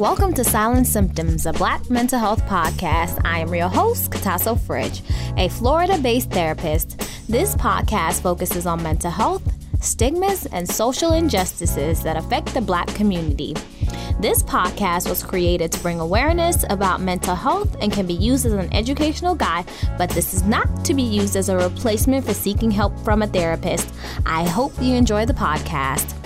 Welcome to Silent Symptoms, a Black mental health podcast. I am your host, Katasso Fridge, a Florida based therapist. This podcast focuses on mental health, stigmas, and social injustices that affect the Black community. This podcast was created to bring awareness about mental health and can be used as an educational guide, but this is not to be used as a replacement for seeking help from a therapist. I hope you enjoy the podcast.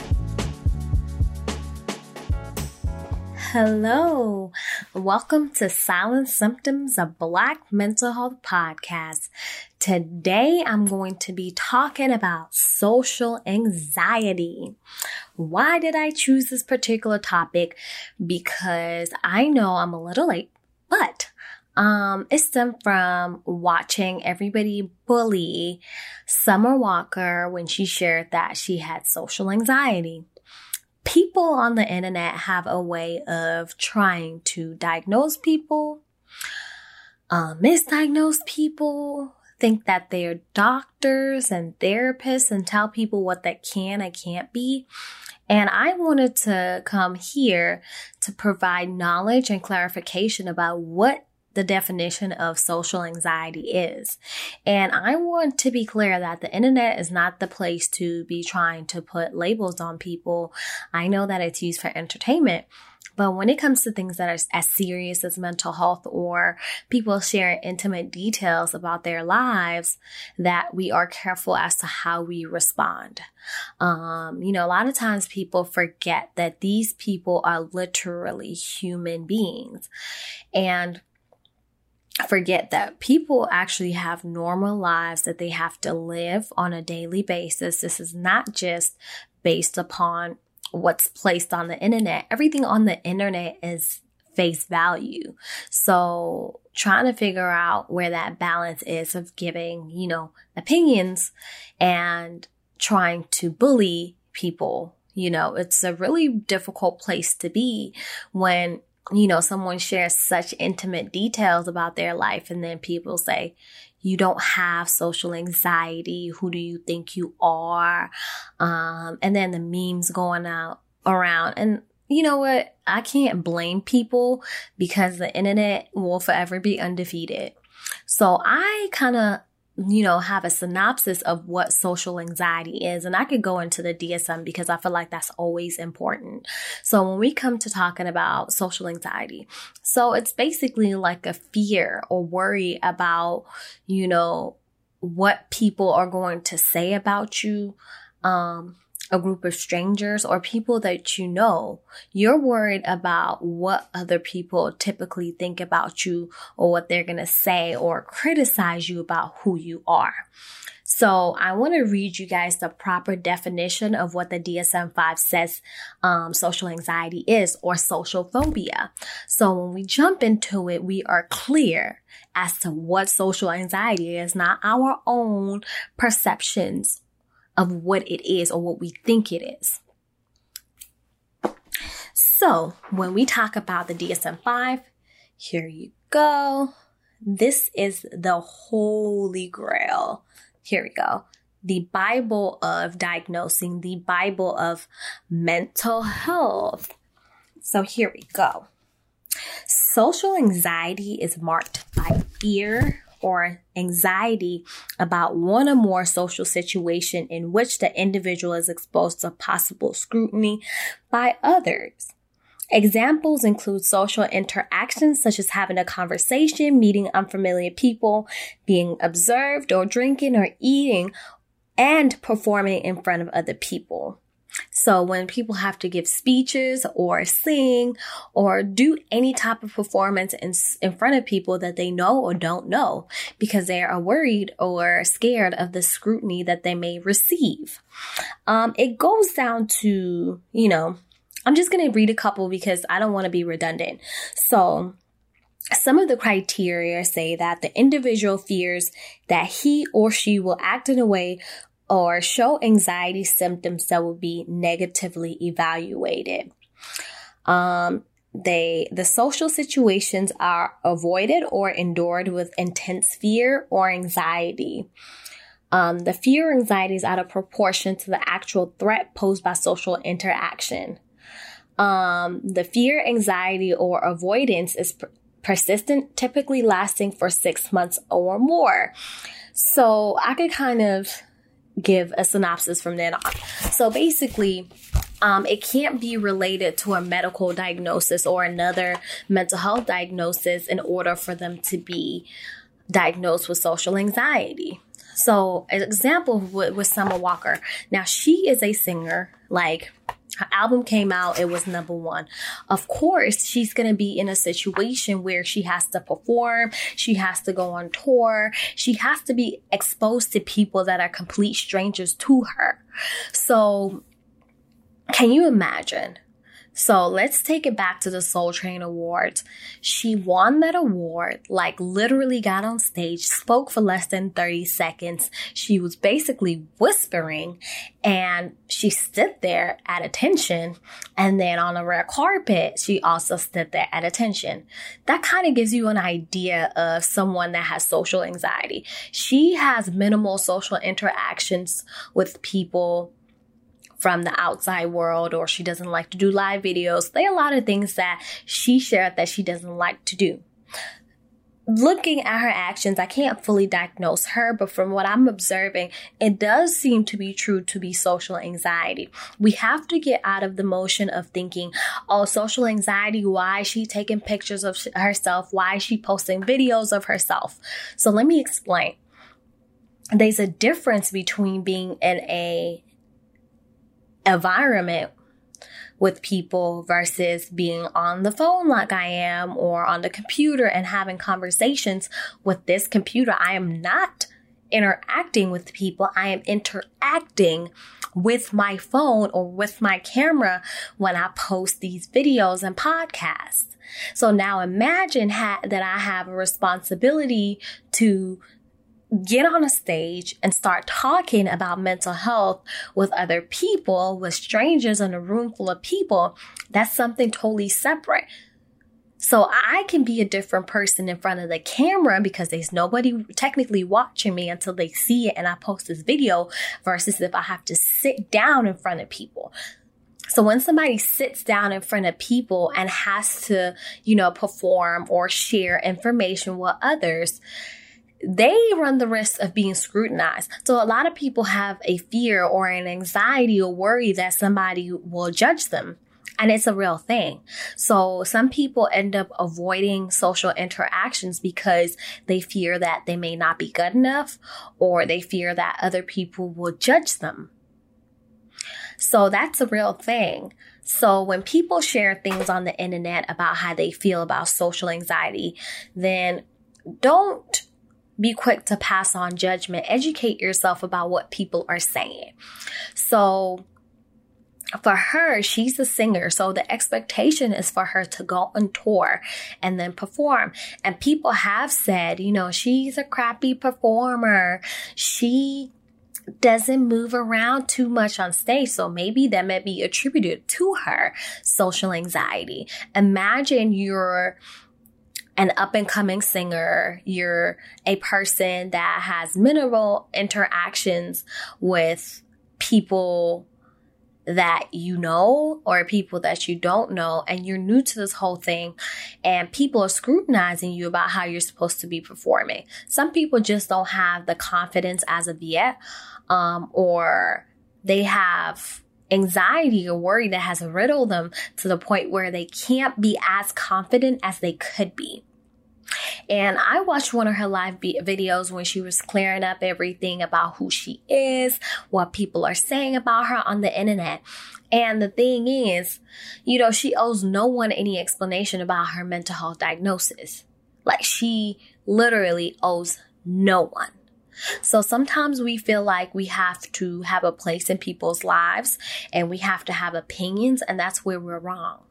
Hello. Welcome to Silent Symptoms, a Black mental health podcast. Today I'm going to be talking about social anxiety. Why did I choose this particular topic? Because I know I'm a little late, but um, it stemmed from watching everybody bully Summer Walker when she shared that she had social anxiety people on the internet have a way of trying to diagnose people, uh, misdiagnose people, think that they're doctors and therapists and tell people what they can and can't be. And I wanted to come here to provide knowledge and clarification about what the definition of social anxiety is. And I want to be clear that the internet is not the place to be trying to put labels on people. I know that it's used for entertainment. But when it comes to things that are as serious as mental health or people sharing intimate details about their lives, that we are careful as to how we respond. Um, you know, a lot of times people forget that these people are literally human beings. And forget that people actually have normal lives that they have to live on a daily basis. This is not just based upon what's placed on the internet. Everything on the internet is face value. So trying to figure out where that balance is of giving, you know, opinions and trying to bully people. You know, it's a really difficult place to be when you know, someone shares such intimate details about their life and then people say, you don't have social anxiety. Who do you think you are? Um, and then the memes going out around and you know what? I can't blame people because the internet will forever be undefeated. So I kind of you know, have a synopsis of what social anxiety is. And I could go into the DSM because I feel like that's always important. So when we come to talking about social anxiety, so it's basically like a fear or worry about, you know, what people are going to say about you. Um, a group of strangers or people that you know, you're worried about what other people typically think about you or what they're going to say or criticize you about who you are. So I want to read you guys the proper definition of what the DSM-5 says um, social anxiety is or social phobia. So when we jump into it, we are clear as to what social anxiety is, not our own perceptions of what it is or what we think it is. So when we talk about the DSM 5, here you go. This is the holy grail. Here we go. The Bible of diagnosing, the Bible of mental health. So here we go. Social anxiety is marked by fear, or anxiety about one or more social situation in which the individual is exposed to possible scrutiny by others. Examples include social interactions such as having a conversation, meeting unfamiliar people, being observed or drinking or eating, and performing in front of other people. So when people have to give speeches or sing or do any type of performance in, in front of people that they know or don't know because they are worried or scared of the scrutiny that they may receive. Um, it goes down to, you know, I'm just going to read a couple because I don't want to be redundant. So some of the criteria say that the individual fears that he or she will act in a way or show anxiety symptoms that will be negatively evaluated. Um, they the social situations are avoided or endured with intense fear or anxiety. Um, the fear or anxiety is out of proportion to the actual threat posed by social interaction. Um, the fear, anxiety, or avoidance is per- persistent, typically lasting for six months or more. So I could kind of give a synopsis from then on. So basically, um, it can't be related to a medical diagnosis or another mental health diagnosis in order for them to be diagnosed with social anxiety. So, an example with, with Summer Walker. Now, she is a singer. Like, her album came out, it was number one. Of course, she's going to be in a situation where she has to perform, she has to go on tour, she has to be exposed to people that are complete strangers to her. So, can you imagine so let's take it back to the Soul Train Award. She won that award, like literally got on stage, spoke for less than 30 seconds. She was basically whispering and she stood there at attention. And then on a red carpet, she also stood there at attention. That kind of gives you an idea of someone that has social anxiety. She has minimal social interactions with people from the outside world or she doesn't like to do live videos. There are a lot of things that she shared that she doesn't like to do. Looking at her actions, I can't fully diagnose her, but from what I'm observing, it does seem to be true to be social anxiety. We have to get out of the motion of thinking, oh, social anxiety, why is she taking pictures of herself? Why is she posting videos of herself? So let me explain. There's a difference between being in a environment with people versus being on the phone like I am or on the computer and having conversations with this computer. I am not interacting with people. I am interacting with my phone or with my camera when I post these videos and podcasts. So now imagine ha- that I have a responsibility to get on a stage and start talking about mental health with other people, with strangers in a room full of people, that's something totally separate. So I can be a different person in front of the camera because there's nobody technically watching me until they see it and I post this video versus if I have to sit down in front of people. So when somebody sits down in front of people and has to, you know, perform or share information with others, they run the risk of being scrutinized. So a lot of people have a fear or an anxiety or worry that somebody will judge them. And it's a real thing. So some people end up avoiding social interactions because they fear that they may not be good enough or they fear that other people will judge them. So that's a real thing. So when people share things on the internet about how they feel about social anxiety, then don't be quick to pass on judgment. Educate yourself about what people are saying. So, for her, she's a singer. So the expectation is for her to go on tour and then perform. And people have said, you know, she's a crappy performer. She doesn't move around too much on stage. So maybe that may be attributed to her social anxiety. Imagine you're an up and coming singer, you're a person that has minimal interactions with people that you know or people that you don't know and you're new to this whole thing and people are scrutinizing you about how you're supposed to be performing. Some people just don't have the confidence as of yet um, or they have anxiety or worry that has riddled them to the point where they can't be as confident as they could be. And I watched one of her live videos when she was clearing up everything about who she is, what people are saying about her on the internet. And the thing is, you know, she owes no one any explanation about her mental health diagnosis. Like she literally owes no one. So sometimes we feel like we have to have a place in people's lives and we have to have opinions, and that's where we're wrong.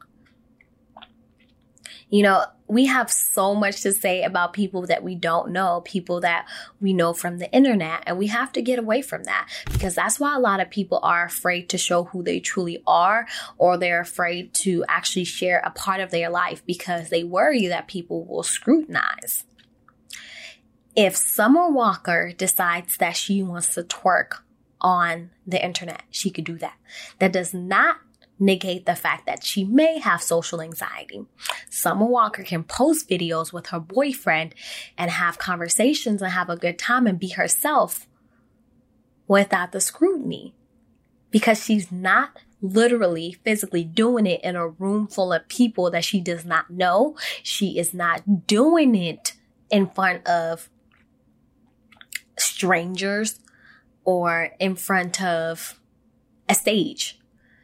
You know, we have so much to say about people that we don't know, people that we know from the internet, and we have to get away from that because that's why a lot of people are afraid to show who they truly are or they're afraid to actually share a part of their life because they worry that people will scrutinize if Summer Walker decides that she wants to twerk on the internet, she could do that. That does not negate the fact that she may have social anxiety. Summer Walker can post videos with her boyfriend and have conversations and have a good time and be herself without the scrutiny because she's not literally physically doing it in a room full of people that she does not know. She is not doing it in front of strangers or in front of a stage.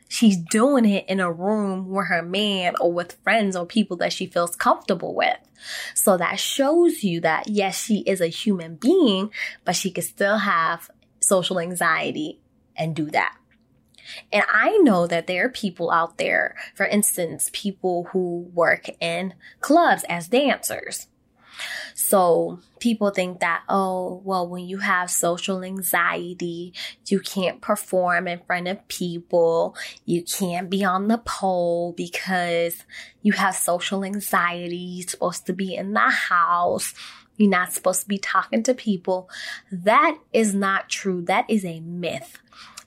She's doing it in a room with her man or with friends or people that she feels comfortable with. So that shows you that yes, she is a human being, but she can still have social anxiety and do that. And I know that there are people out there, for instance, people who work in clubs as dancers. So people think that, oh, well, when you have social anxiety, you can't perform in front of people. You can't be on the pole because you have social anxiety. You're supposed to be in the house. You're not supposed to be talking to people. That is not true. That is a myth.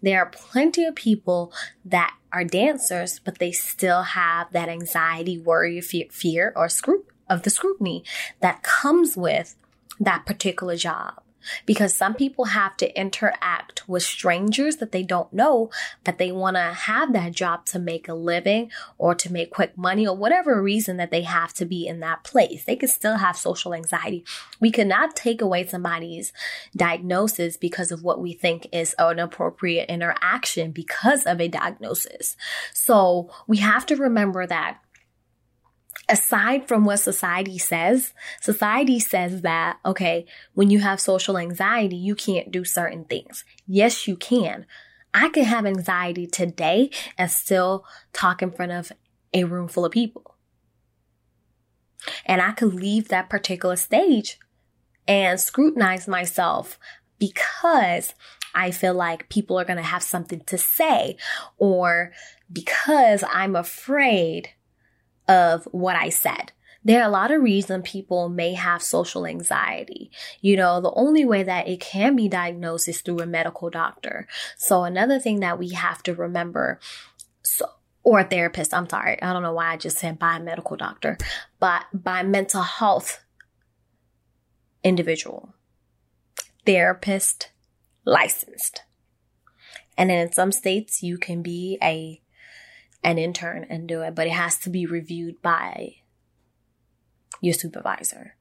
There are plenty of people that are dancers, but they still have that anxiety, worry, fear, or scrutiny of the scrutiny that comes with that particular job. Because some people have to interact with strangers that they don't know, but they want to have that job to make a living or to make quick money or whatever reason that they have to be in that place. They can still have social anxiety. We cannot take away somebody's diagnosis because of what we think is an appropriate interaction because of a diagnosis. So we have to remember that aside from what society says, society says that, okay, when you have social anxiety, you can't do certain things. Yes, you can. I can have anxiety today and still talk in front of a room full of people. And I could leave that particular stage and scrutinize myself because I feel like people are going to have something to say or because I'm afraid of what I said. There are a lot of reasons people may have social anxiety. You know, the only way that it can be diagnosed is through a medical doctor. So another thing that we have to remember, so, or a therapist, I'm sorry. I don't know why I just said by a medical doctor, but by mental health individual, therapist, licensed. And then in some states, you can be a an intern and do it, but it has to be reviewed by your supervisor.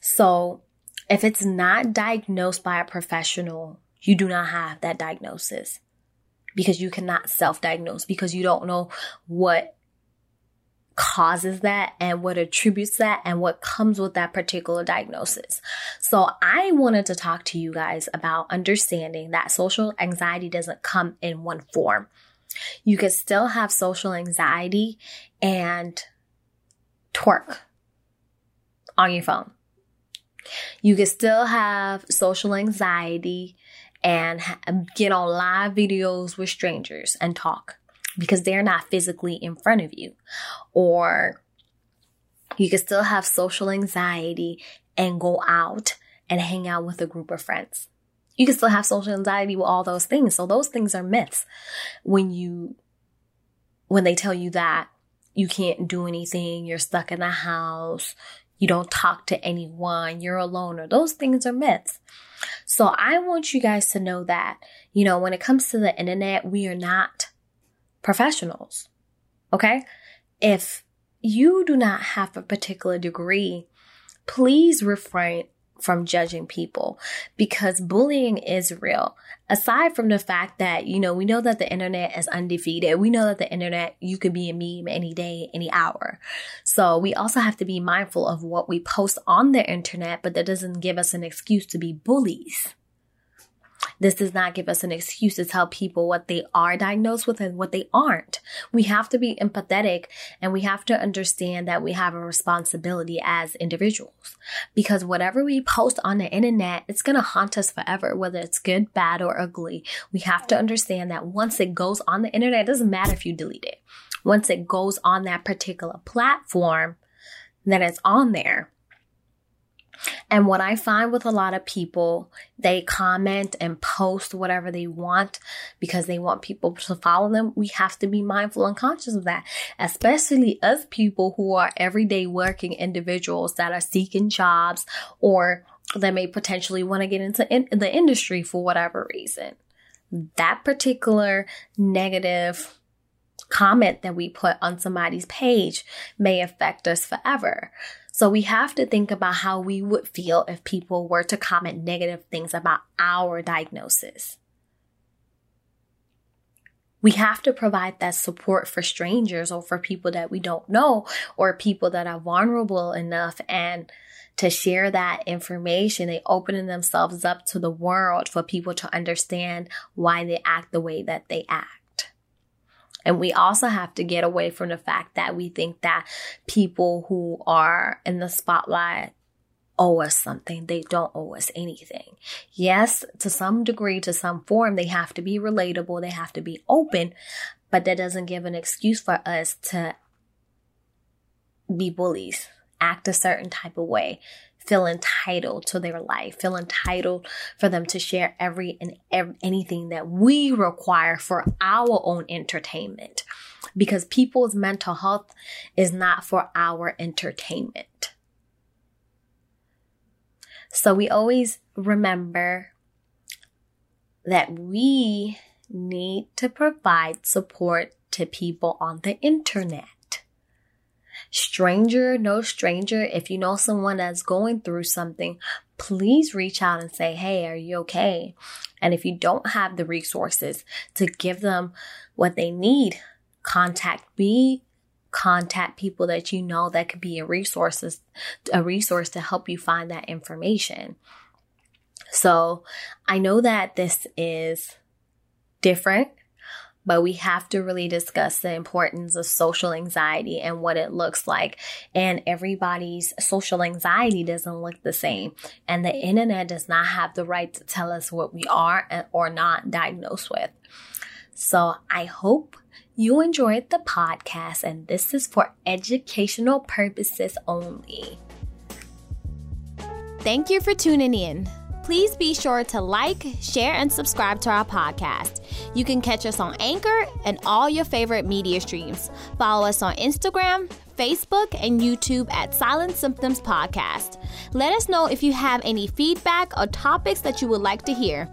So if it's not diagnosed by a professional, you do not have that diagnosis because you cannot self diagnose because you don't know what causes that and what attributes that and what comes with that particular diagnosis. So I wanted to talk to you guys about understanding that social anxiety doesn't come in one form. You could still have social anxiety and twerk on your phone. You could still have social anxiety and get on live videos with strangers and talk because they're not physically in front of you. Or you could still have social anxiety and go out and hang out with a group of friends you can still have social anxiety with all those things. So those things are myths. When you, when they tell you that you can't do anything, you're stuck in the house, you don't talk to anyone, you're alone, or those things are myths. So I want you guys to know that, you know, when it comes to the internet, we are not professionals. Okay. If you do not have a particular degree, please refrain from judging people because bullying is real. Aside from the fact that, you know, we know that the internet is undefeated. We know that the internet, you could be a meme any day, any hour. So we also have to be mindful of what we post on the internet, but that doesn't give us an excuse to be bullies. This does not give us an excuse to tell people what they are diagnosed with and what they aren't. We have to be empathetic and we have to understand that we have a responsibility as individuals because whatever we post on the internet, it's going to haunt us forever, whether it's good, bad, or ugly. We have to understand that once it goes on the internet, it doesn't matter if you delete it. Once it goes on that particular platform, that it's on there, And what I find with a lot of people, they comment and post whatever they want because they want people to follow them. We have to be mindful and conscious of that, especially us people who are everyday working individuals that are seeking jobs or that may potentially want to get into in- the industry for whatever reason. That particular negative comment that we put on somebody's page may affect us forever. So we have to think about how we would feel if people were to comment negative things about our diagnosis. We have to provide that support for strangers or for people that we don't know or people that are vulnerable enough and to share that information, they opening themselves up to the world for people to understand why they act the way that they act. And we also have to get away from the fact that we think that people who are in the spotlight owe us something. They don't owe us anything. Yes, to some degree, to some form, they have to be relatable. They have to be open, but that doesn't give an excuse for us to be bullies, act a certain type of way, feel entitled to their life, feel entitled for them to share every and every, anything that we require for our own entertainment. Because people's mental health is not for our entertainment. So we always remember that we need to provide support to people on the internet stranger, no stranger, if you know someone that's going through something, please reach out and say, Hey, are you okay? And if you don't have the resources to give them what they need, contact me, contact people that you know that could be a resources, a resource to help you find that information. So I know that this is different but we have to really discuss the importance of social anxiety and what it looks like. And everybody's social anxiety doesn't look the same. And the internet does not have the right to tell us what we are or not diagnosed with. So I hope you enjoyed the podcast and this is for educational purposes only. Thank you for tuning in. Please be sure to like, share, and subscribe to our podcast. You can catch us on Anchor and all your favorite media streams. Follow us on Instagram, Facebook, and YouTube at Silent Symptoms Podcast. Let us know if you have any feedback or topics that you would like to hear.